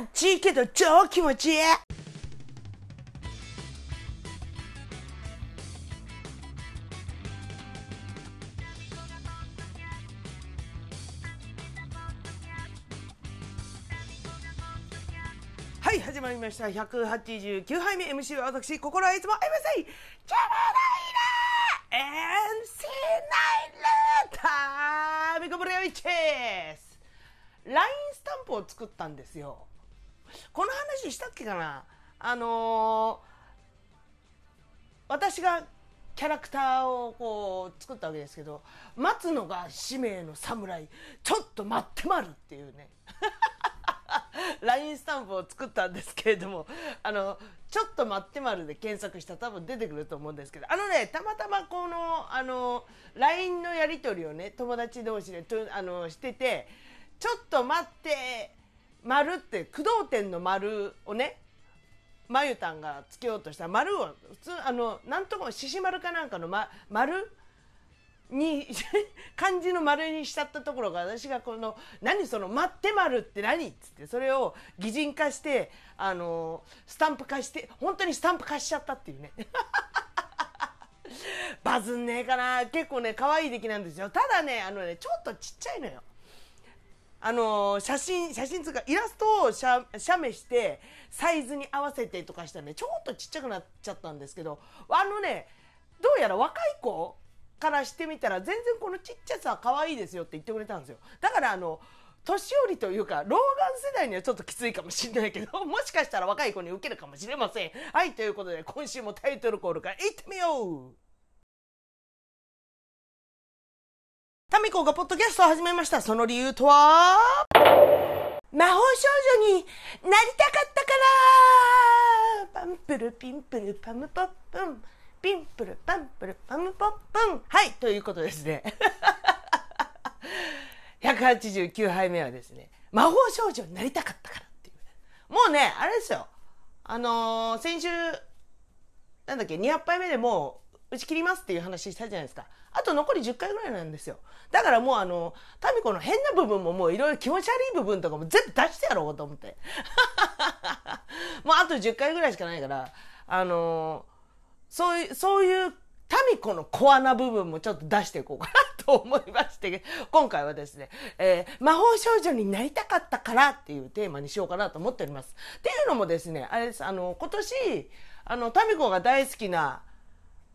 っちいけど超気持ちいい。はい始まりました。189杯目 MC は私心はいつも MC ジャムダイラ MC ナイルタミコブレオイチェス LINE スタンプを作ったんですよ。この話したっけかな？あのー私がキャラクターをこう作ったわけですけど待つのが使命の侍ちょっと待ってまるっていうね。LINE スタンプを作ったんですけれどもあのちょっと待ってまるで検索したら多分出てくると思うんですけどあのねたまたまこのあの LINE のやり取りをね友達同士でとあのしててちょっと待って丸って工藤店の丸をねまゆたんがつけようとした丸を普通あのなんとか獅子丸かなんかの、ま、丸に 漢字の丸にしちゃったところが私がこの「何その待って丸って何?」っつってそれを擬人化してあのスタンプ化して本当にスタンプ化しちゃったっていうね。バズんねえかな。結構ね可愛い出来なんですよ。ただねあのねちょっとちっちゃいのよ。あの写真写真つうかイラストを写写メしてサイズに合わせてとかしたらねちょっとちっちゃくなっちゃったんですけどあのねどうやら若い子からしてみたら全然このちっちゃさ可愛いですよって言ってくれたんですよ。だからあの年寄りというか老眼世代にはちょっときついかもしれないけど もしかしたら若い子に受けるかもしれません。はいということで今週もタイトルコールからいってみよう。タミコがポッドキャストを始めました。その理由とは？魔法少女になりたかったから。パンプルピンプルパムポップン。ピンプルパンプルパムポップン。はいということですね。189杯目はですね魔法少女になりたかったからっていう。もうねあれですよ。あのー先週なんだっけ200杯目でもう打ち切りますっていう話したじゃないですか。あと残り10回ぐらいなんですよ。だからもうあのタミコの変な部分ももういろいろ気持ち悪い部分とかも全部出してやろうと思って。もうあと10回ぐらいしかないからあのそういうそういうタミコのコアな部分もちょっと出していこうかなと思いまして。今回はですね、えー魔法少女になりたかったからっていうテーマにしようかなと思っております。っていうのもですねあれです。あの今年あのタミコが大好きな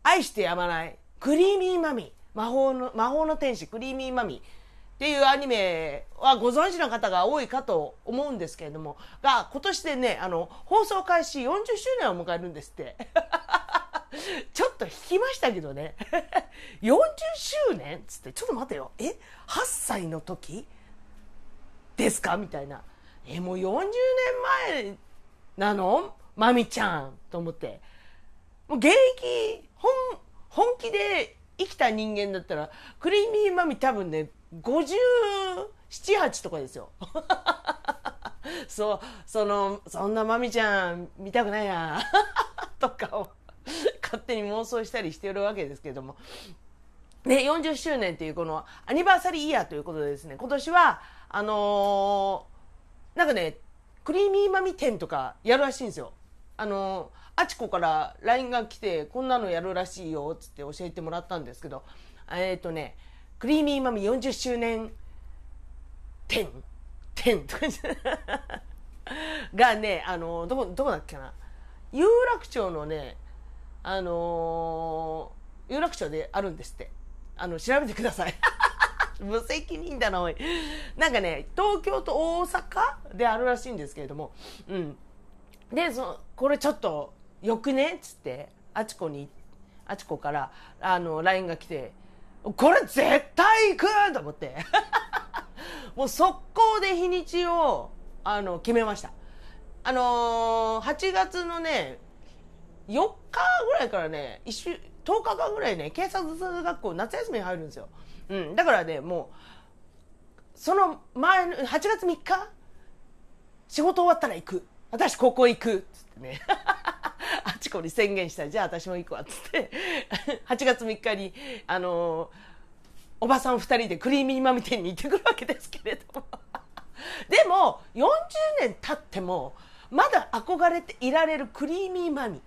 愛してやまない。クリーミーマミ。魔法の魔法の天使クリーミーマミ。っていうアニメはご存知の方が多いかと思うんですけれども。が今年でねあの放送開始40周年を迎えるんですって。ちょっと引きましたけどね。40周年っつって。ちょっと待てよ。え？8歳の時？ですか？みたいな。えもう40年前なの？マミちゃん。と思って。もう現役本本気で生きた人間だったらクリーミーマミ多分ね578とかですよ そうそのそんなマミちゃん見たくないな とかを勝手に妄想したりしてるわけですけどもね、40周年っていうこのアニバーサリーイヤーということでですね、今年は、あのーなんかね、クリーミーマミ店とかやるらしいんですよ。あのあちこから LINE が来て、こんなのやるらしいよっ、つって教えてもらったんですけど、えっ、とね、クリーミーマミ40周年店店とかがね、あのどこ、どこだっけな。有楽町のね、あのー有楽町であるんですって。あの、調べてください。無責任だな、おい。なんかね、東京と大阪であるらしいんですけれども、うん。で、そこれちょっと、よくね？っつって、あちこに、あちこから、あの、LINE が来て、これ絶対行くと思って。もう速攻で日にちを、あの、決めました。あのー、8月のね、4日ぐらいからね、一週、10日間ぐらいね、警察学校夏休みに入るんですよ。うん。だからね、もう、その前の、8月3日？仕事終わったら行く。私ここ行く。っつってね。あちこに宣言した、じゃあ私も行くわっ。つって、8月3日に、あのーおばさん2人でクリーミーマミ店に行ってくるわけですけれども。でも40年経ってもまだ憧れていられるクリーミーマミ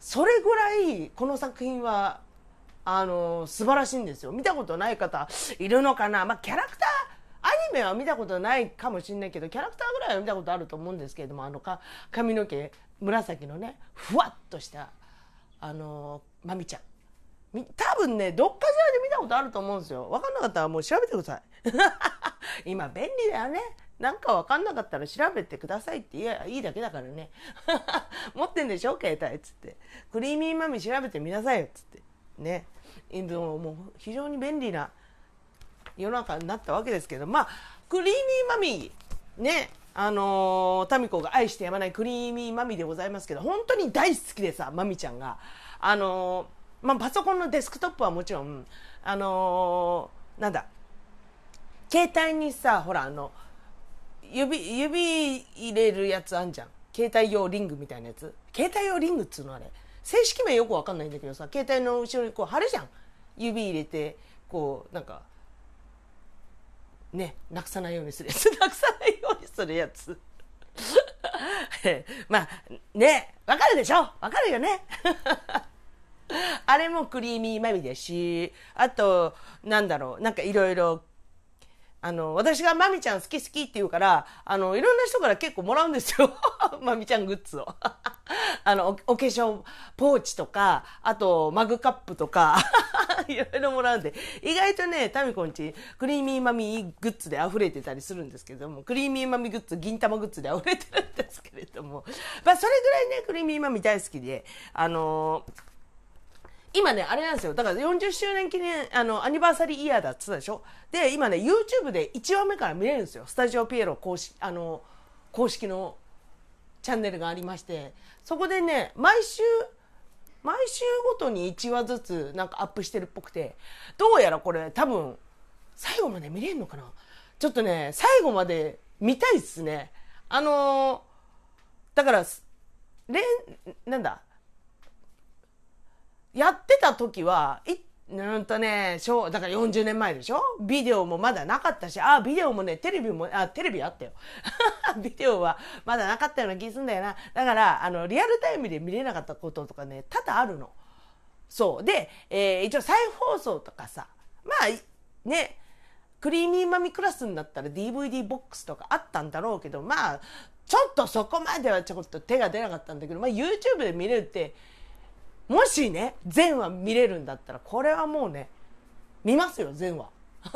それぐらいこの作品はあの素晴らしいんですよ見たことない方いるのかなまあキャラクタアニメは見たことないかもしれないけどキャラクターぐらいは見たことあると思うんですけれどもあのか髪の毛紫のねふわっとしたあのまみちゃん。多分ねどっかしらで見たことあると思うんですよ。分かんなかったらもう調べてください。今便利だよね。なんか分かんなかったら調べてくださいって言えばいいだけだからね。持ってんでしょ？携帯っつって。クリーミーマミ調べてみなさいよっつって。ね。もう非常に便利な世の中になったわけですけどまあクリーミーマミーねあのー、タミコが愛してやまないクリーミーマミーでございますけど本当に大好きでさマミちゃんが。あのー、まあ、パソコンのデスクトップはもちろんあのー、なんだ携帯にさほらあの指指入れるやつあんじゃん。携帯用リングみたいなやつ。携帯用リングっつうのあれ。正式名よくわかんないんだけどさ携帯の後ろにこう貼るじゃん。指入れてこうなんかねなくさないようにするやつ。なくさないようにするやつ。まあねわかるでしょ？わかるよね？あれもクリーミーマミだしあとなんだろう？なんかいろいろあの、私がまみちゃん好き好きって言うから、あの、いろんな人から結構もらうんですよ。まみちゃんグッズを。あのお、お化粧ポーチとか、あとマグカップとか、いろいろもらうんで、意外とね、タミコんち、クリーミーマミグッズで溢れてたりするんですけども、クリーミーマミグッズ、銀玉グッズで溢れてるんですけれども、まあ、それぐらいね、クリーミーマミ大好きで、あのー今ね、あれなんですよ。だから40周年記念、あの、アニバーサリーイヤーだっつったでしょ？で、今ね、YouTube で1話目から見れるんですよ。スタジオピエロ公式、あの、公式のチャンネルがありまして、そこでね、毎週、毎週ごとに1話ずつなんかアップしてるっぽくて、どうやらこれ多分、最後まで見れるのかな？ちょっとね、最後まで見たいっすね。あのー、だから、れん、なんだ、やってた時は、いうんとね、だから40年前でしょ？ビデオもまだなかったし、あ、ビデオもね、テレビも、あ、テレビあったよ。ビデオはまだなかったような気すんだよな。だから、あの、リアルタイムで見れなかったこととかね、多々あるの。そう。で、えー、一応再放送とかさ、まあ、ね、クリーミーマミクラスになったら DVD ボックスとかあったんだろうけど、まあ、ちょっとそこまではちょっと手が出なかったんだけど、まあ YouTube で見れるって、もしね、全話見れるんだったら、これはもうね、見ますよ、全話。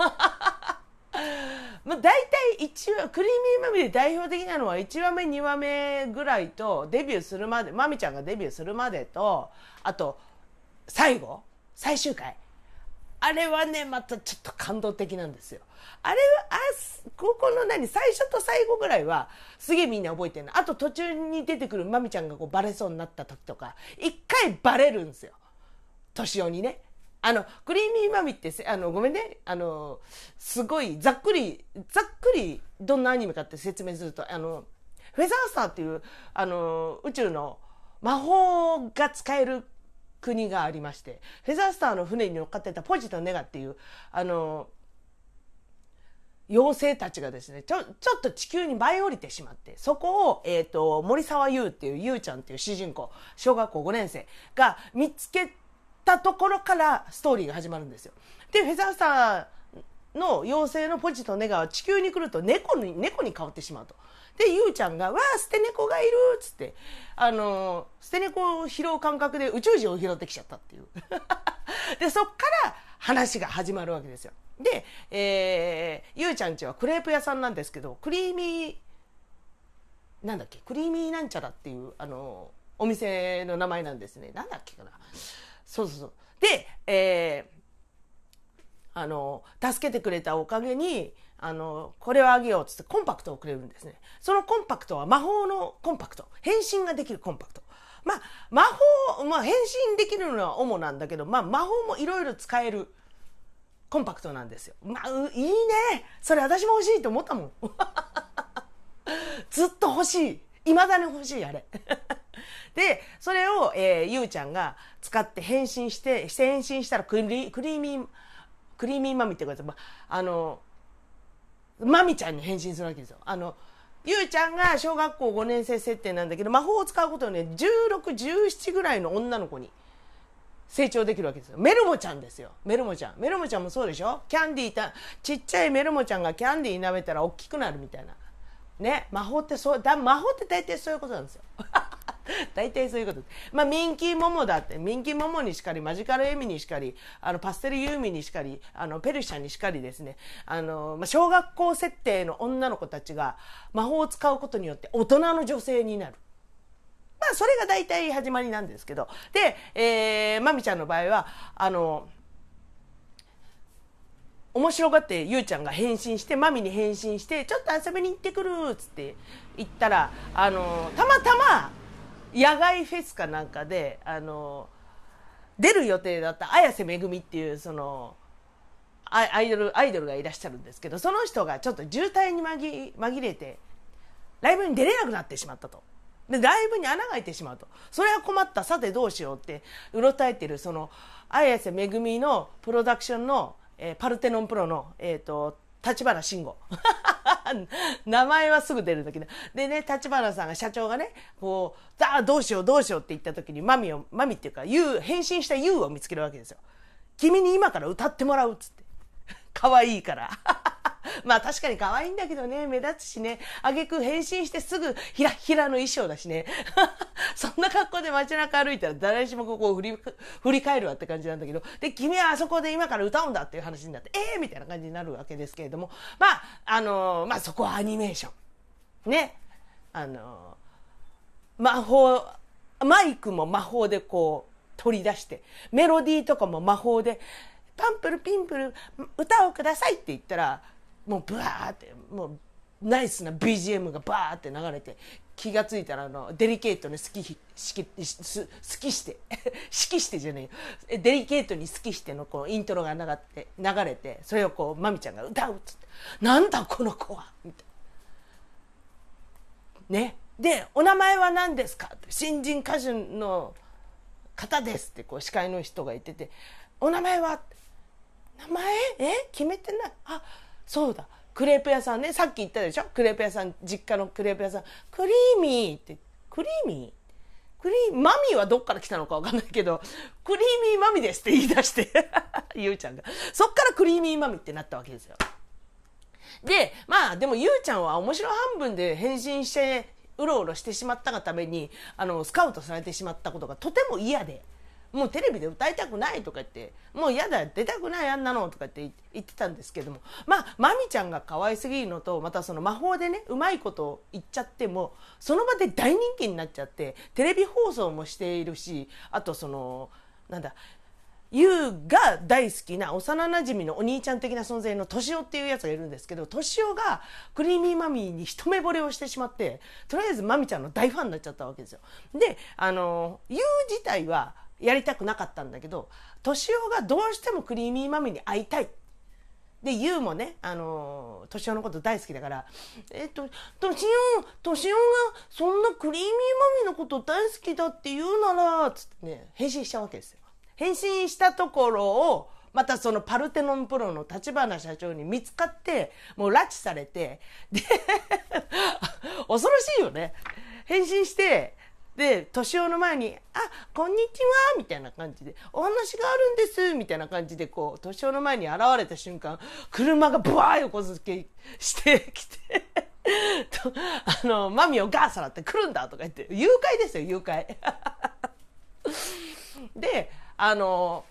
まあ、大体1話、クリーミーマミで代表的なのは1話目、2話目ぐらいと、デビューするまで、マミちゃんがデビューするまでと、あと、最後最終回あれはね、またちょっと感動的なんですよ。あれは、あ、ここの何、最初と最後ぐらいは、すげえみんな覚えてるの。あと途中に出てくるまみちゃんがこうバレそうになった時とか、一回バレるんですよ。年男にね。あの、クリーミーマミってあの、ごめんね。あの、すごい、ざっくり、ざっくり、どんなアニメかって説明すると、あの、フェザースターっていう、あの、宇宙の魔法が使える国がありまして、フェザースターの船に乗っかってたポジとネガっていう、あの、妖精たちがですね、ちょ、ちょっと地球に舞い降りてしまって、そこを、え、ー、と、森沢優っていう優ちゃんっていう主人公、小学校5年生が見つけたところからストーリーが始まるんですよ。で、フェザースターの妖精のポジとネガは地球に来ると猫に、猫に変わってしまうと。で、ゆうちゃんが、わあ、捨て猫がいるっつって、あの、捨て猫を拾う感覚で宇宙人を拾ってきちゃったっていう。で、そっから話が始まるわけですよ。で、えー、ゆうちゃんちはクレープ屋さんなんですけど、クリーミー、なんだっけ、クリーミーなんちゃらっていう、あの、お店の名前なんですね。なんだっけかな。そうそうそう。で、えー、あの、助けてくれたおかげに、あの、これをあげようっつってコンパクトをくれるんですね。そのコンパクトは魔法のコンパクト。変身ができるコンパクト。まあ、魔法、まあ変身できるのは主なんだけど、まあ魔法もいろいろ使えるコンパクトなんですよ。まあ、いいね。それ私も欲しいと思ったもん。ずっと欲しい。未だに欲しい、あれ。で、それを、えー、ゆうちゃんが使って変身して、変身したらクリクリーミー、クリーミーマミってことで、あ、の、まみちゃんに変身するわけですよ。あの、ゆうちゃんが小学校5年生設定なんだけど、魔法を使うことで、ね、16、17ぐらいの女の子に成長できるわけですよ。メルモちゃんですよ。メルモちゃん。メルモちゃんもそうでしょ？キャンディーた、ちっちゃいメルモちゃんがキャンディー舐めたら大きくなるみたいな。ね？魔法ってそう、だ魔法って大体そういうことなんですよ。大体そういうこと。まあ、ミンキーモモだって、ミンキーモモにしかり、マジカルエミにしかり、あの、パステルユーミにしかり、あの、ペルシャにしかりですね、あの、まあ、小学校設定の女の子たちが魔法を使うことによって大人の女性になる。まあ、それが大体始まりなんですけど。で、えー、まみちゃんの場合は、あの、面白がってゆうちゃんが返信してマミに返信してちょっと遊びに行ってくるっつって言ったらあのたまたま野外フェスかなんかであの出る予定だった綾瀬めぐみっていうそのアイドルアイドルがいらっしゃるんですけどその人がちょっと渋滞に紛れてライブに出れなくなってしまったと。でライブに穴が開いてしまうとそれは困ったさてどうしようってうろたえてるその綾瀬めぐみのプロダクションの、えー、パルテノンプロの、えーと立花慎吾。名前はすぐ出るんだけど。でね、立花さんが、社長がね、こう、さあ、どうしようどうしようって言った時に、マミを、マミっていうか、ユウ、変身したユウを見つけるわけですよ。君に今から歌ってもらうっつって。可愛いから。まあ確かに可愛いんだけどね、目立つしね、あげく変身してすぐひらひらの衣装だしね。そんな格好で街中歩いたら誰しもここを振り、振り返るわって感じなんだけど、で、君はあそこで今から歌うんだっていう話になって、ええー、みたいな感じになるわけですけれども、まあ、あのー、まあそこはアニメーション。ね。あのー、魔法、マイクも魔法でこう取り出して、メロディーとかも魔法で、パンプルピンプル歌をくださいって言ったら、もうブワーってもうナイスな BGM がバーって流れて気が付いたらあのデリケートに好き好き好きして 好きしてじゃねえよデリケートに好きしてのこうイントロが流って流れてそれをこうまみちゃんが歌うっつって「なんだこの子は」みたいな。ね。で「お名前は何ですか?」って「新人歌手の方です」ってこう司会の人が言ってて「お名前は?」名前？え？決めてないあそうだ。クレープ屋さんね。さっき言ったでしょ？クレープ屋さん実家のクレープ屋さん。クリーミーってクリーミー？クリーマミーはどっから来たのかわかんないけどクリーミーマミですって言い出して ゆうちゃんが。そっからクリーミーマミってなったわけですよ。でまあでもゆうちゃんは面白半分で変身してうろうろしてしまったがためにあのスカウトされてしまったことがとても嫌で。もうテレビで歌いたくないとか言って、もう嫌だ、出たくないあんなのとかって言ってたんですけども、まあ、まみちゃんが可愛すぎるのと、またその魔法でね、うまいこと言っちゃっても、その場で大人気になっちゃって、テレビ放送もしているし、あとその、なんだ、ユウが大好きな幼なじみのお兄ちゃん的な存在のトシオっていうやつがいるんですけど、トシオがクリーミーマミーに一目惚れをしてしまって、とりあえずマミちゃんの大ファンになっちゃったわけですよ。で、あの、ユウ自体はやりたくなかったんだけど、敏夫がどうしてもクリーミーマミに会いたい。で、ユウもね、あのー、敏夫のこと大好きだから、えっと、敏夫、敏夫がそんなクリーミーマミのこと大好きだって言うなら、つってね、返信しちゃうわけですよ。返信したところを、またそのパルテノンプロの立花社長に見つかって、もう拉致されて、で 恐ろしいよね。返信して、で、年男の前に、あ、こんにちはみたいな感じで、お話があるんですみたいな感じで、こう、年男の前に現れた瞬間、車がブワー横付けしてきてと、あの、マミをガーサラって来るんだとか言って、誘拐ですよ、誘拐。で、あの、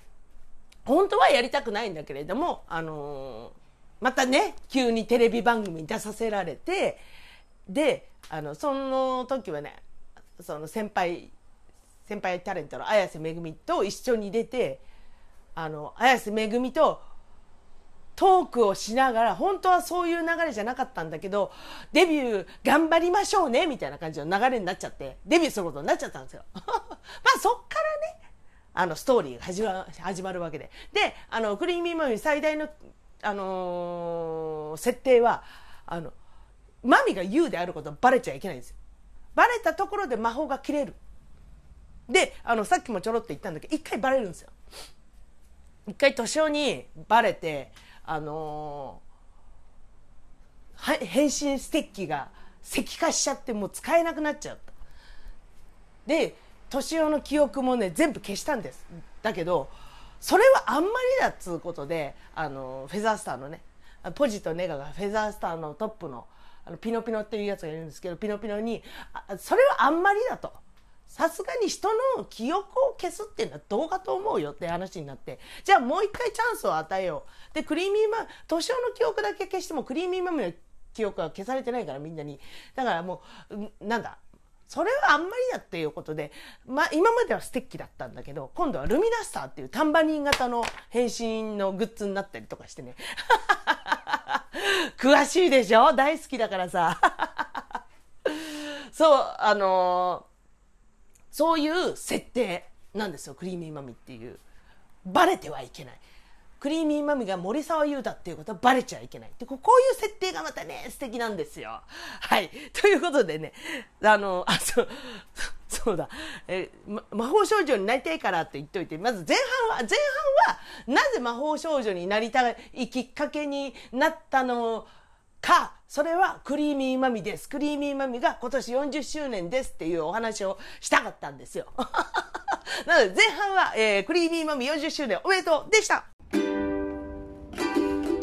本当はやりたくないんだけれども、あの、またね、急にテレビ番組に出させられて、で、あの、その時はね、その先輩先輩タレントの綾瀬めぐみと一緒に出てあの綾瀬めぐみとトークをしながら本当はそういう流れじゃなかったんだけどデビュー頑張りましょうねみたいな感じの流れになっちゃってデビューすることになっちゃったんですよ。まあそっからねあのストーリーが始ま始まるわけでであのクリーミーマミ最大の、あのー、設定はあのマミが言うであることバレちゃいけないんですよ。バレたところで魔法が切れる。で、あの、さっきもちょろっと言ったんだけど、一回バレるんですよ。一回年男にバレて、あのは変身ステッキが石化しちゃってもう使えなくなっちゃったで敏夫の記憶もね全部消したんですだけどそれはあんまりだっつうことであのフェザースターのねポジとネガがフェザースターのトップのあのピノピノっていうやつがいるんですけどピノピノにそれはあんまりだと。さすがに人の記憶を消すっていうのはどうかと思うよって話になって。じゃあもう一回チャンスを与えよう。でクリーミーマ敏夫の記憶だけ消してもクリーミーマミの記憶は消されてないからみんなに。だからもうなんだ。それはあんまりだっていうことで、まあ、今まではステッキだったんだけど今度はルミナスターっていうタンバリン型の変身のグッズになったりとかしてね。詳しいでしょ？大好きだからさ。そうあのー、そういう設定なんですよ。クリーミーマミっていう。バレてはいけない。クリーミーマミが森沢優太っていうことはバレちゃいけない。で、こういう設定がまたね、素敵なんですよ。はい。ということでね、あの、あ、そう、そうだ、えま、魔法少女になりたいからって言っといて、まず前半は、前半は、なぜ魔法少女になりたいきっかけになったのか、それはクリーミーマミです。クリーミーマミが今年40周年ですっていうお話をしたかったんですよ。なので前半は、えー、クリーミーマミ40周年おめでとうでした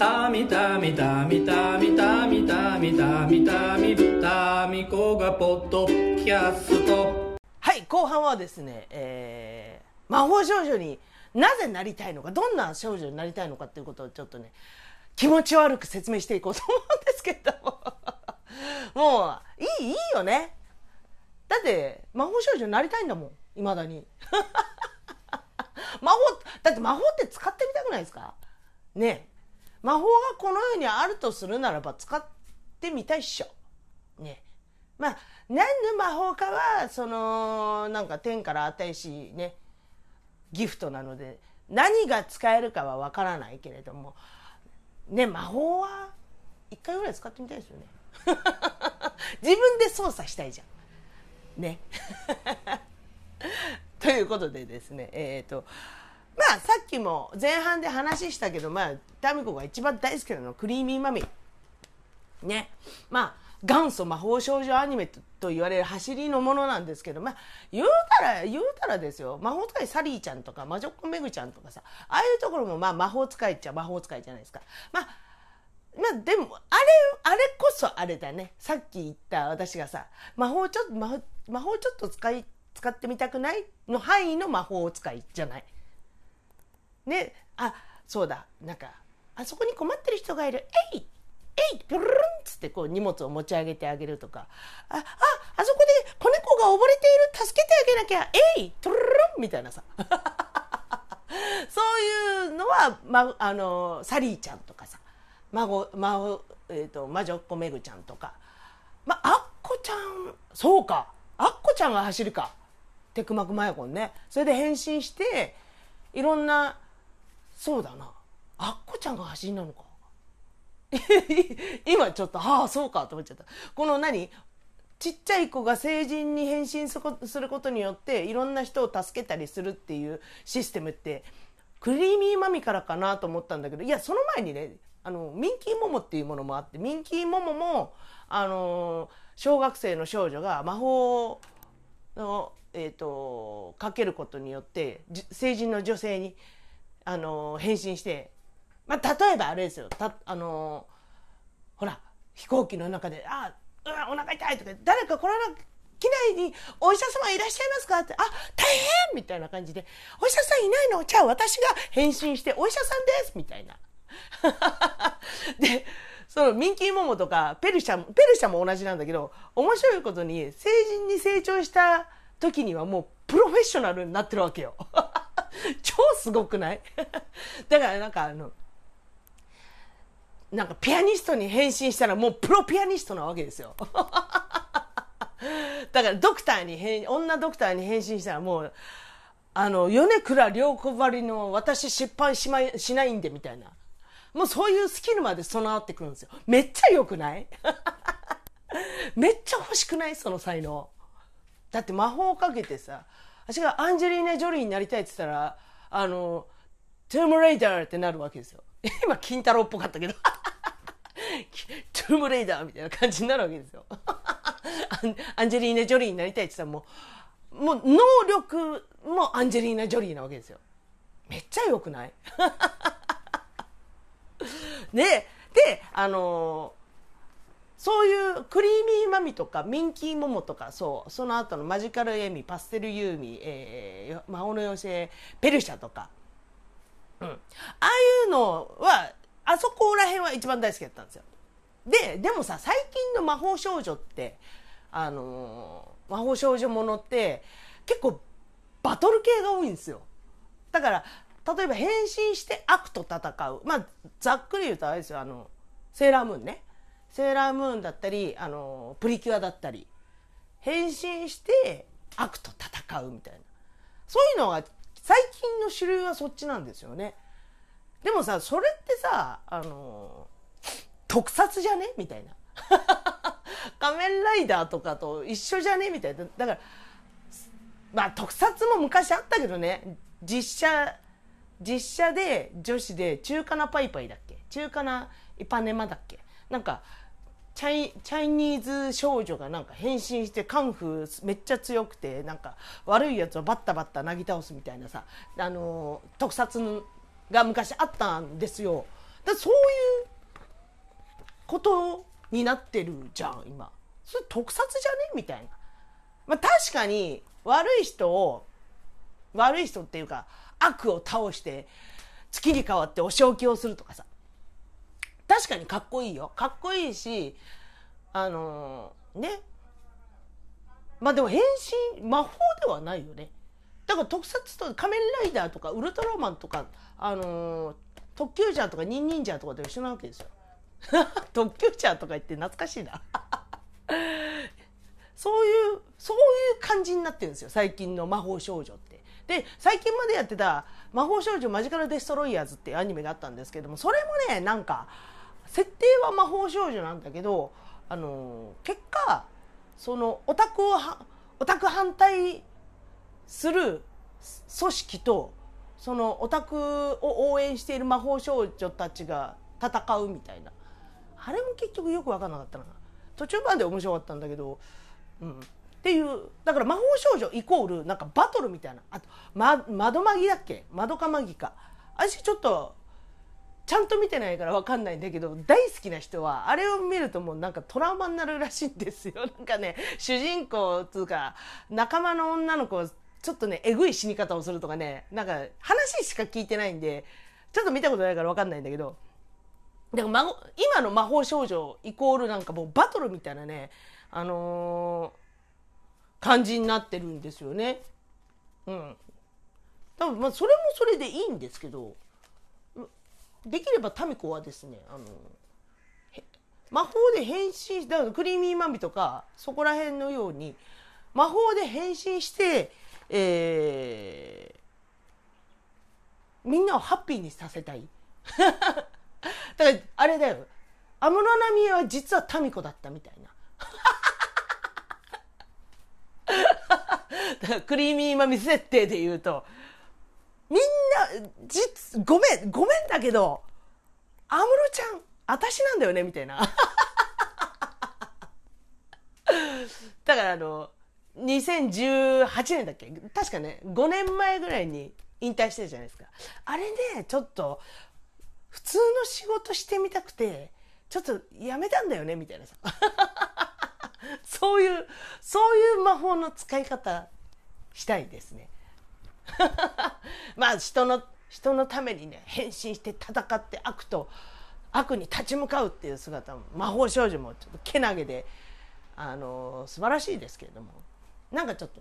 たみたみたみたみたみたみたみたみたみこがポッドキャストはい後半はですね、えー、魔法少女になぜなりたいのかどんな少女になりたいのかっていうことをちょっとね気持ち悪く説明していこうと思うんですけどもういいいいよねだって魔法少女になりたいんだもんいまだに魔法だって魔法って使ってみたくないですかね魔法がこの世にあるとするならば使ってみたいっしょ。ね。まあ、何の魔法かは、その、なんか天から与えし、ね、ギフトなので、何が使えるかはわからないけれども、ね、魔法は一回ぐらい使ってみたいですよね。自分で操作したいじゃん。ね。ということでですね、えっ、ー、と、まあさっきも前半で話したけどまあタミコが一番大好きなのクリーミーマミ。ね。まあ元祖魔法少女アニメと言われる走りのものなんですけどまあ言うたら言うたらですよ。魔法使いサリーちゃんとか魔女っ子メグちゃんとかさああいうところもまあ魔法使いっちゃ魔法使いじゃないですか。まあまあでもあれあれこそあれだね。さっき言った私がさ魔法ちょっと魔法ちょっと使い使ってみたくないの範囲の魔法使いじゃない。ねあそうだなんかあそこに困ってる人がいるえいえいプルルンっつってこう荷物を持ち上げてあげるとかあああそこで子猫が溺れている助けてあげなきゃえいプルルルンみたいなさ。そういうのは、ま、あのサリーちゃんとかさ孫孫、えーと、魔女っ子めぐちゃんとか、まあっこちゃんそうかあっこちゃんが走るかテクマクマヤコンね。それで変身していろんなそうだな。あっこちゃんが走りなのか。今ちょっとああそうかと思っちゃった。この何？ちっちゃい子が成人に変身することによっていろんな人を助けたりするっていうシステムってクリーミーマミからかなと思ったんだけどいやその前にねあのミンキーモモっていうものもあってミンキーモモもあの小学生の少女が魔法の、えーとかけることによって成人の女性にあの返信して、まあ、例えばあれですよたあのほら飛行機の中で「あうわお腹痛い」とか「誰かこの機内にお医者様いらっしゃいますか?」って「あ大変!」みたいな感じで「お医者さんいないのじゃあ私が返信してお医者さんです」みたいな。でそのミンキーモモとかペルシャペルシャも同じなんだけど面白いことに成人に成長した時にはもうプロフェッショナルになってるわけよ。超すごくない？だからなんかあの、なんかピアニストに変身したらもうプロピアニストなわけですよ。だからドクターに変、女ドクターに変身したらもう、あの、米倉涼子ばりの私失敗しま、しないんでみたいな。もうそういうスキルまで備わってくるんですよ。めっちゃ良くない？めっちゃ欲しくない？その才能。だって魔法をかけてさ、私がアンジェリーナ・ジョリーになりたいって言ったら、あの、トゥームレイダーってなるわけですよ。今、金太郎っぽかったけど。トゥームレイダーみたいな感じになるわけですよ。アンジェリーナ・ジョリーになりたいって言ったらもう、もう能力もアンジェリーナ・ジョリーなわけですよ。めっちゃ良くない？で、で、あのーそういうクリーミーマミとかミンキーモモとかそうその後のマジカルエミパステルユーミ、えー、魔法の妖精ペルシャとか、うん、ああいうのはあそこら辺は一番大好きだったんですよ。ででもさ最近の魔法少女ってあのー、魔法少女ものって結構バトル系が多いんですよ。だから例えば変身して悪と戦う。まあざっくり言うとあれですよ。あのセーラームーンね。セーラームーンだったり、あの、プリキュアだったり、変身して悪と戦うみたいな。そういうのが、最近の主流はそっちなんですよね。でもさ、それってさ、あの、特撮じゃね？みたいな。仮面ライダーとかと一緒じゃね？みたいな。だから、まあ特撮も昔あったけどね、実写、実写で女子で中華なパイパイだっけ？中華なイパネマだっけ？なんかチャイチャイニーズ少女がなんか変身してカンフーめっちゃ強くてなんか悪いやつをバッタバッタなぎ倒すみたいなさ、あの特撮が昔あったんですよ。だそういうことになってるじゃん今。それ特撮じゃね？みたいな。まあ確かに悪い人を悪い人っていうか悪を倒して月に変わってお仕置きをするとかさ確かにかっこいいよ。かっこいいし、あのー、ね。まあでも変身、魔法ではないよね。だから特撮と仮面ライダーとかウルトラマンとか、あのー、特急ジャーとかニンニンジャーとかと一緒なわけですよ。特急ジャーとか言って懐かしいな。そういう、そういう感じになってるんですよ。最近の魔法少女って。で、最近までやってた魔法少女マジカルデストロイヤーズっていうアニメがあったんですけども、それもね、なんか、設定は魔法少女なんだけどあの結果そのオタクをオタク反対する組織とそのオタクを応援している魔法少女たちが戦うみたいな。あれも結局よく分かんなかったな。途中まで面白かったんだけど、うん、っていうだから魔法少女イコールなんかバトルみたいな。あと、ま、窓マギだっけ？窓かマギか私ちょっとちゃんと見てないから分かんないんだけど大好きな人はあれを見るともうなんかトラウマになるらしいんですよ。なんかね主人公つうか仲間の女の子ちょっとねえぐい死に方をするとかねなんか話しか聞いてないんでちょっと見たことないから分かんないんだけどだから今の魔法少女イコールなんかもうバトルみたいなねあのー、感じになってるんですよね。うん。多分まあそれもそれでいいんですけど。できればタミコはですねあの魔法で変身だからクリーミーマミとかそこら辺のように魔法で変身して、えー、みんなをハッピーにさせたい。だからあれだよ。安室奈美恵は実はタミコだったみたいな。クリーミーマミ設定で言うとみんな、実、ごめん、ごめんだけど、安室ちゃん、私なんだよね、みたいな。だからあの、2018年だっけ？確かね、5年前ぐらいに引退してるじゃないですか。あれね、ちょっと、普通の仕事してみたくて、ちょっとやめたんだよね、みたいなさ。そういう、そういう魔法の使い方したいですね。まあ人の人のためにね変身して戦って悪と悪に立ち向かうっていう姿も魔法少女もちょっとけなげであの素晴らしいですけれどもなんかちょっと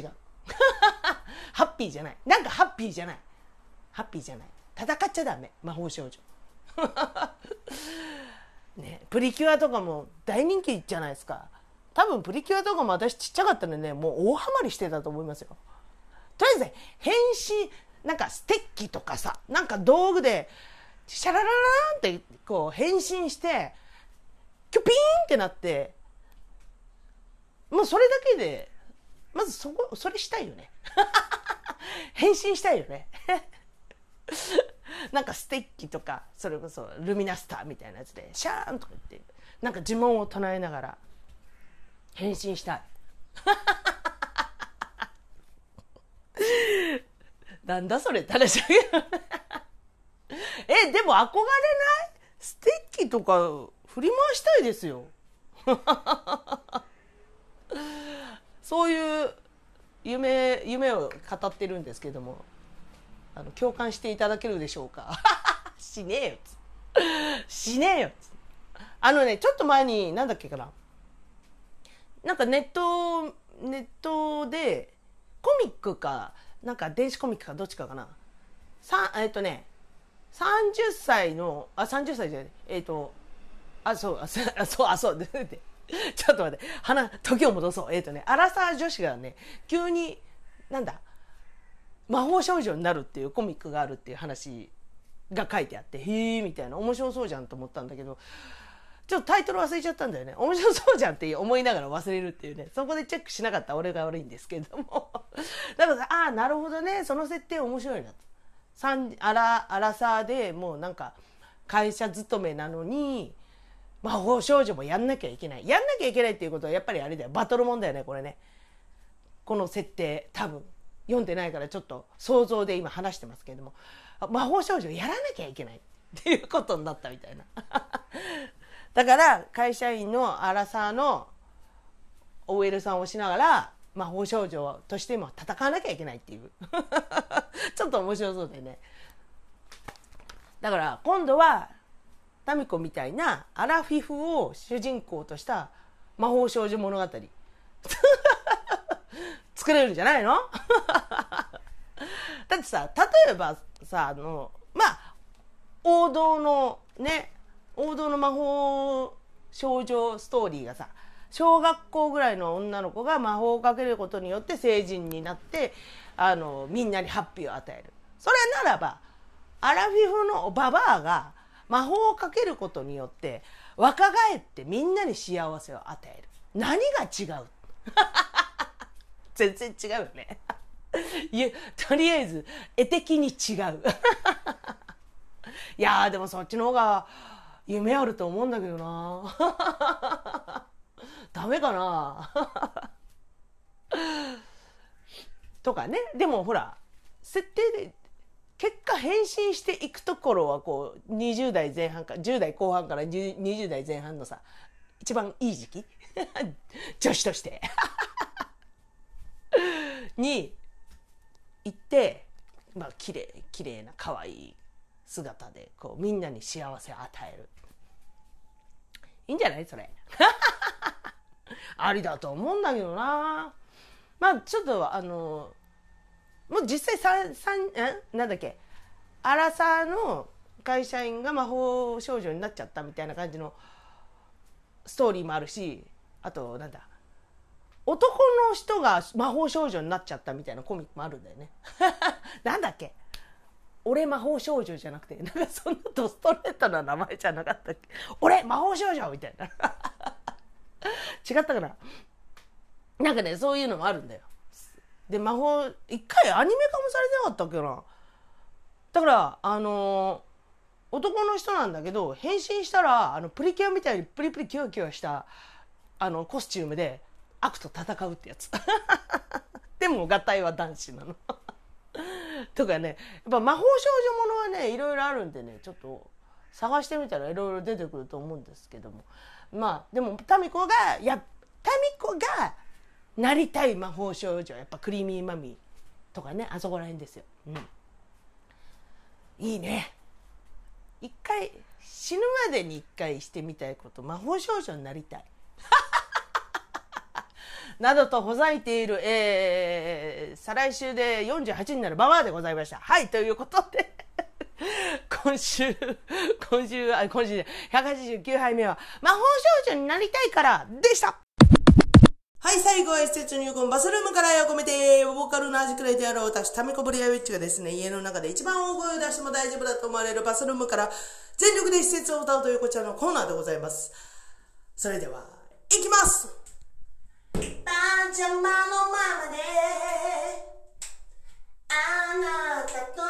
違う。ハッピーじゃない。なんかハッピーじゃない。ハッピーじゃない。戦っちゃダメ。魔法少女。ねプリキュアとかも大人気じゃないですか。多分プリキュアとかも私ちっちゃかったのでねもう大ハマりしてたと思いますよ。とりあえずね変身なんかステッキとかさなんか道具でシャラララーンってこう変身してキュピーンってなってもうそれだけでまずそこそれしたいよね。変身したいよね。なんかステッキとかそれこそルミナスターみたいなやつでシャーンとか言ってなんか呪文を唱えながら。変身したい。なんだそれって話だけどえでも憧れない？ステッキとか振り回したいですよ。そういう夢夢を語ってるんですけども。あの共感していただけるでしょうか？しねえよ。しねえよ。あのねちょっと前になんだっけかな。なんかネットネットでコミックかなんか電子コミックかどっちかかな。さえっ、とね30歳のあ30歳じゃないえっ、とあそうあそうあそう ちょっと待って。花時を戻そう。えっ、とねアラサー女子がね急になんだ魔法少女になるっていうコミックがあるっていう話が書いてあってへえみたいな。面白そうじゃんと思ったんだけどちょっとタイトル忘れちゃったんだよね。面白そうじゃんって思いながら忘れるっていうね。そこでチェックしなかった俺が悪いんですけども。だからああなるほどね。その設定面白いなと。アラサーでもうなんか会社勤めなのに魔法少女もやんなきゃいけない。やんなきゃいけないっていうことはやっぱりあれだよ。バトルもんだよねこれね。この設定多分。読んでないからちょっと想像で今話してますけれども。魔法少女やらなきゃいけない。っていうことになったみたいな。だから会社員のアラサーの OL さんをしながら魔法少女としても戦わなきゃいけないっていう。ちょっと面白そうでね。だから今度はタミコみたいなアラフィフを主人公とした魔法少女物語。作れるんじゃないの？だってさ例えばさあのまあ王道のね王道の魔法少女ストーリーがさ小学校ぐらいの女の子が魔法をかけることによって成人になってあのみんなにハッピーを与える。それならばアラフィフのババアが魔法をかけることによって若返ってみんなに幸せを与える。何が違う？全然違うよね。いやとりあえず絵的に違う。いやでもそっちの方が夢あると思うんだけどな。ダメかな。とかね。でもほら設定で結果変身していくところはこう20代前半か10代後半から20代前半のさ一番いい時期？女子として。に行ってまあ綺麗綺麗な可愛い姿でこうみんなに幸せを与える。いいんじゃないそれ。ありだと思うんだけどな。まあちょっとあのもう実際三三え？なんだっけ？アラサーの会社員が魔法少女になっちゃったみたいな感じのストーリーもあるしあとなんだ？男の人が魔法少女になっちゃったみたいなコミックもあるんだよね。なんだっけ？俺魔法少女じゃなくてなんかそんなドストレートな名前じゃなかったっけ？俺魔法少女みたいな。違ったかな？なんかねそういうのもあるんだよ。で魔法一回アニメ化もされてなかったっけな？だからあのー、男の人なんだけど変身したらあのプリキュアみたいにプリプリキュアキュアしたあのコスチュームで悪と戦うってやつ。でも合体は男子なの。とかねやっぱ魔法少女ものはねいろいろあるんでねちょっと探してみたらいろいろ出てくると思うんですけどもまあでもタミコがやタミコがなりたい魔法少女やっぱクリーミーマミーとかねあそこら辺ですよ。うん、いいね。一回死ぬまでに一回してみたいこと魔法少女になりたい。などとほざいている、えー、再来週で48になるババアでございました。はい、ということで 今週、今週、あ、今週で189杯目は、魔法少女になりたいからでしたはい、最後は施設入魂バスルームから愛を込めて、ボーカルの味くらいである私、タミコブリアウィッチがですね、家の中で一番大声を出しても大丈夫だと思われるバスルームから全力で施設を歌うというこちらのコーナーでございます。それでは、いきますパンジャマのままで。あなたと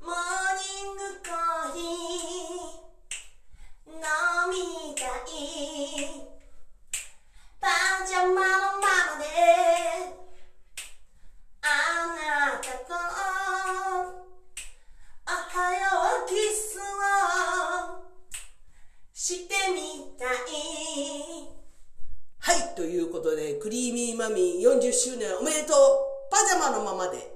モーニングコーヒー飲みたい。40周年おめでとう。パジャマのままで。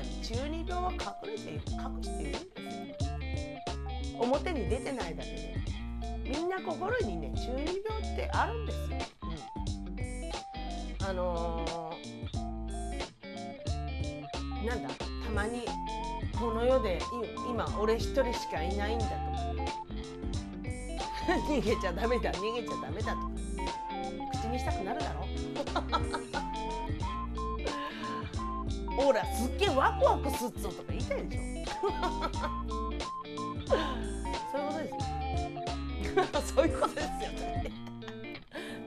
に中二病は隠れている隠しているんですよ。表に出てないだけでみんな心にね中二病ってあるんですよ。うん、あのー、なんだ。たまにこの世で今俺一人しかいないんだとか。逃げちゃダメだ逃げちゃダメだとか。口にしたくなるだろ。ほらすっげえワクワクすっぞとか言いたいでしょ。そういうことですよ。そういうことですよね。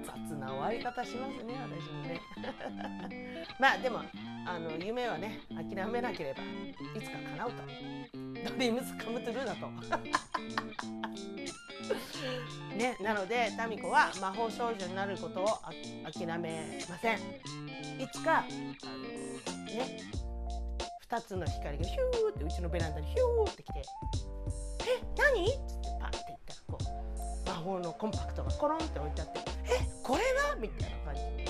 雑な終わり方しますね私もね。まあでもあの夢はね諦めなければいつか叶うと。ドリームスカムトゥルーだと。ね、なのでタミコは魔法少女になることを諦めませんいつかあのね2つの光がヒューってうちのベランダにヒューってきて「え何?」っつってパッて言ったらこう魔法のコンパクトがコロンって置いてあって「えこれが?」みたいな感じのね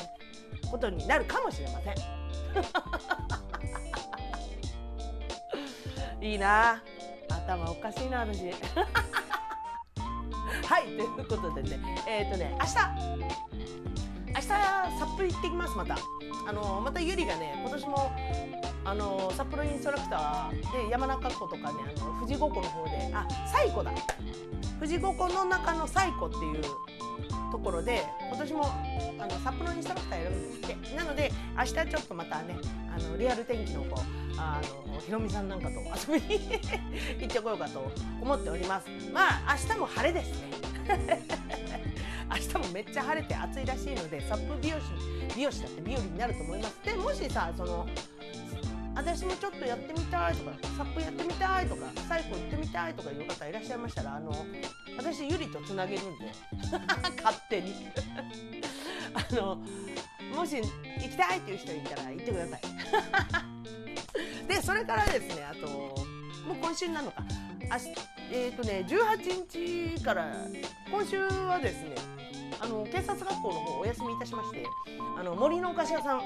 ことになるかもしれません。いいな頭おかしいな私。はいということでねえっ、ー、とね明日明日札幌行ってきますまた。あのまたゆりがね今年もあの札幌インストラクターで山中湖とかねあの富士五湖の方であ西湖だ。富士五湖の中の西湖っていうところで今年もあの札幌インストラクターやるんですって。なので明日ちょっとまたねあのリアル天気の方あのひろみさんなんかと遊びに行ってこようかと思っております。まあ明日も晴れですね。明日もめっちゃ晴れて暑いらしいのでサップ美容師美容師だって日和になると思います。でもしさその私もちょっとやってみたいとかサップやってみたいとかサイコ行ってみたいとかいう方いらっしゃいましたらあの私ゆりとつなげるんで。勝手に。あのもし行きたいっていう人いたら行ってください。でそれからですねあともう今週なのか。あえっ、ー、とね18日から今週はですねあの警察学校の方お休みいたしましてあの森のお菓子屋さん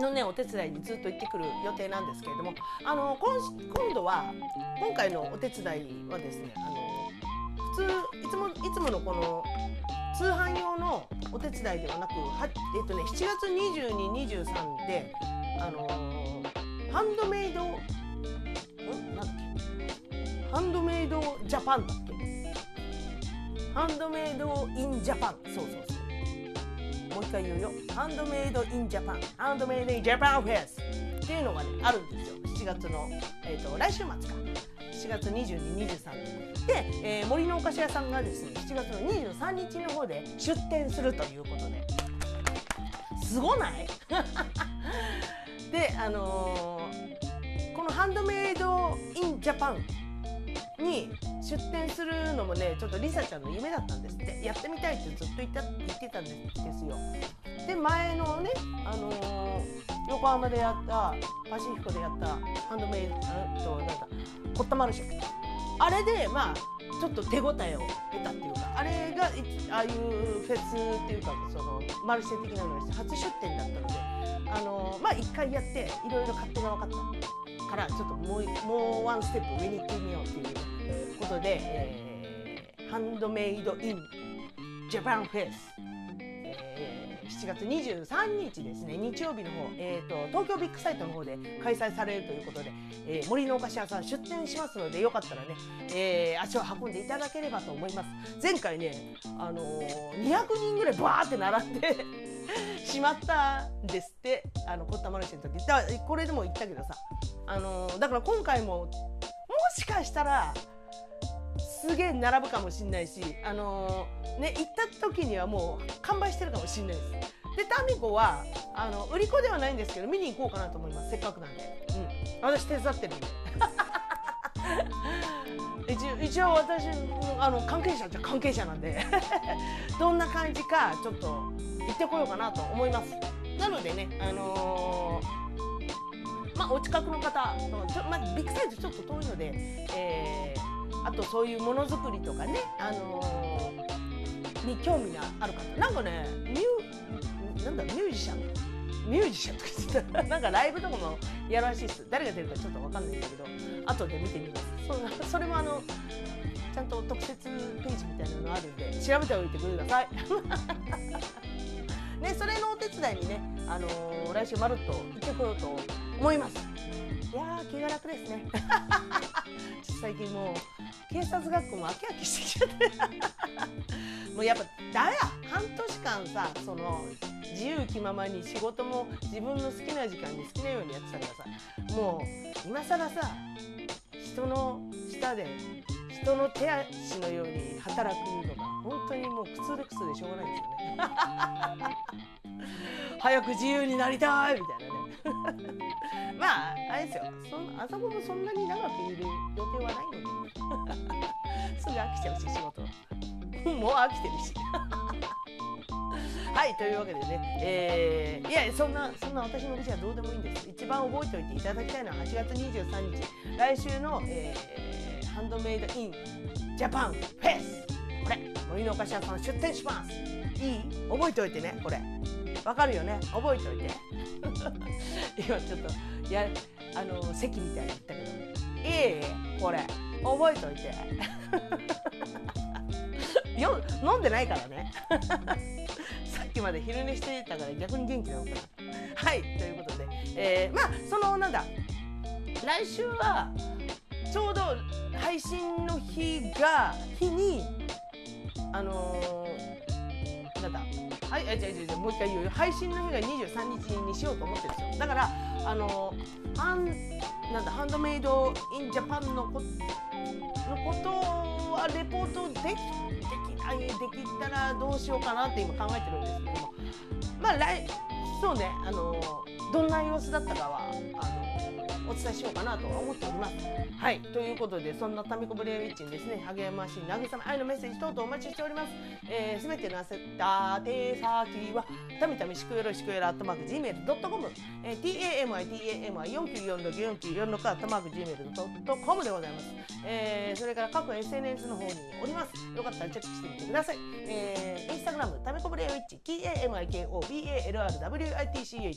のねお手伝いにずっと行ってくる予定なんですけれどもあの今今度は今回のお手伝いはですねあの普通いつもいつものこの通販用のお手伝いではなくは、えっとね、7月2223で、あの、ハンドメイドん？なんだっけ？ハンドメイドジャパンだっけ？ハンドメイドインジャパン。そうそうそう。もう一回言うよ。ハンドメイドインジャパン。ハンドメイドインジャパンフェス。っていうのがねあるんですよ。7月の、えーと、来週末か。7月2223日で、えー、森のお菓子屋さんがですね7月の23日の方で出店するということで。すごない？であのー、このハンドメイドインジャパンに出店するのもねちょっとリサちゃんの夢だったんですって。やってみたいってずっと言った言ってたんですよ。で前のね、あのー、横浜でやったパシフィコでやったハンドメイドとなんかコッタマルシェあれでまあちょっと手応えを得たっていうかあれがああいうフェスっていうかそのマルシェ的なのに初出店だったのであの、まあ一回やっていろいろ勝手が分かったからちょっともうもうワンステップ上に行ってみようっていうことで、えー、ハンドメイドインジャパンフェス、7月23日ですね。日曜日の方、えーと、東京ビッグサイトの方で開催されるということで、えー、森のお菓子屋さん出店しますのでよかったらね、えー、足を運んでいただければと思います。前回ね、あのー、200人ぐらいバーって並んで しまったんですってあのこったまるしの時。だこれでも言ったけどさ、あのー、だから今回ももしかしたらすげえ並ぶかもしれないし、あのー、ね、行った時にはもう完売してるかもしれないです。で、タミコは、あの、売り子ではないんですけど、見に行こうかなと思います。せっかくなんで。うん。私手伝ってるんで。一応一応私あの関係者じゃ関係者なんで どんな感じかちょっと行ってこようかなと思いますなのでねあのー、まあお近くの方、まあ、ビッグサイズちょっと遠いので、えあとそういうものづくりとかね、あのー、に興味がある方。なんかねミューなんだミュージシャン？ミュージシャンとか言ってた。なんかライブとかもやるらしいです。誰が出るかちょっと分かんないんだけど。後で見てみます。そ それもあのちゃんと特設ページみたいなのあるんで調べておいてください。ねそれのお手伝いにね、あのー、来週まるっと行ってこようと思います。いや気が楽ですね。最近もう警察学校も飽き飽きしてきちゃって。もうやっぱだ。や半年間さその自由気ままに仕事も自分の好きな時間に好きなようにやってたからさもう今更さ人の下で人の手足のように働くのが本当にもう苦痛で苦痛でしょうがないんですよね。早く自由になりたいみたいなね。まああれですよ。そあそこもそんなに長くいる予定はないので。すぐ飽きちゃうし仕事 もう飽きてるし。はいというわけでね、えー、いやそんなそんな私の店はどうでもいいんです。一番覚えておいていただきたいのは8月23日。来週の、えー、ハンドメイドインジャパンフェス。これ森のお菓子屋さん出店します。いい？覚えておいてねこれ。わかるよね？覚えておいて。今ちょっとやあの席みたいに言ったけど。いいこれ。覚えておいて。よ飲んでないからね。さっきまで昼寝してたから逆に元気なのかな。はいということで、えー、まあそのなんだ。来週はちょうど配信の日が日にあのー、なんだ？はいあ違う違う違うもう一回言うよ。配信の日が23日にしようと思ってるんですよ。だからあのハンなんだハンドメイドインジャパンのこのことはレポートできできないできたらどうしようかなって今考えてるんですけども。まあ来そうねあのどんな様子だったかはあのお伝えしようかなと思っております。はい。ということで、そんなタミコブレイウィッチにですね、励まし慰め愛のメッセージ等々お待ちしております。えー、すべてのあせた手先は、たみたみしくよろしくよろ、アットマーク、gmail.com、えー、tami,tami,49464946 アットマーク、gmail.com でございます。えー、それから各 SNS の方におります。よかったらチェックしてみてください。えー、インスタグラム、タミコブレイウィッチ、tamikobalrwitch、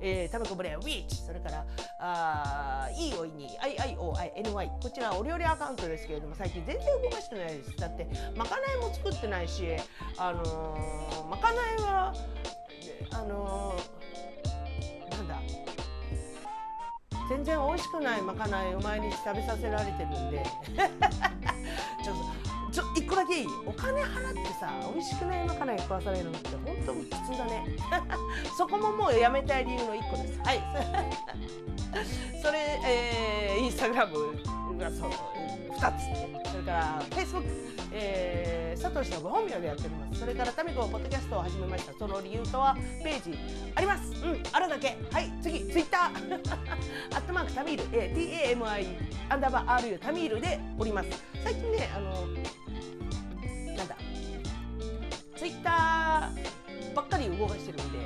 えー、タミコブレイウィッチ、それから、あいいおいに IIOINY こちらお料理アカウントですけれども最近全然動かしてないです。だってまかないも作ってないしあのー、まかないはあのー、なんだ。全然美味しくないまかないを毎日食べさせられてるんで。ちょっとちょ一個だけいいお金払ってさ美味しくないまかない食わされるのって本当に普通だね。そこももうやめたい理由の一個です。はい。それ、えー、インスタグラムがそう2つそれからフェイスブック、えー、サトシのご本名でやっております。それからタミコポッドキャストを始めました。その理由とはページあります。うんあるだけ。はい次ツイッターアットマークタミール、えー、TAMI アンダーバー RU タミールでおります。最近ねあのなんだツイッターばっかり動かしてるんで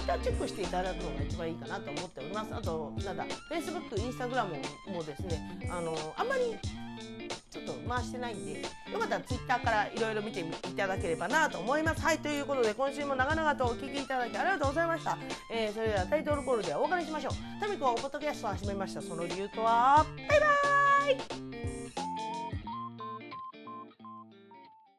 ツイッターチェックしていただくのが一番いいかなと思っております。あとなんだ Facebook インスタグラムもですねあのあんまりちょっと回してないんでよかったら Twitter からいろいろ見ていただければなと思います。はいということで今週も長々とお聞きいただきありがとうございました、えー、それではタイトルコールでお別れしましょう。タミコはポッドキャストを始めました。その理由とはバイバーイ。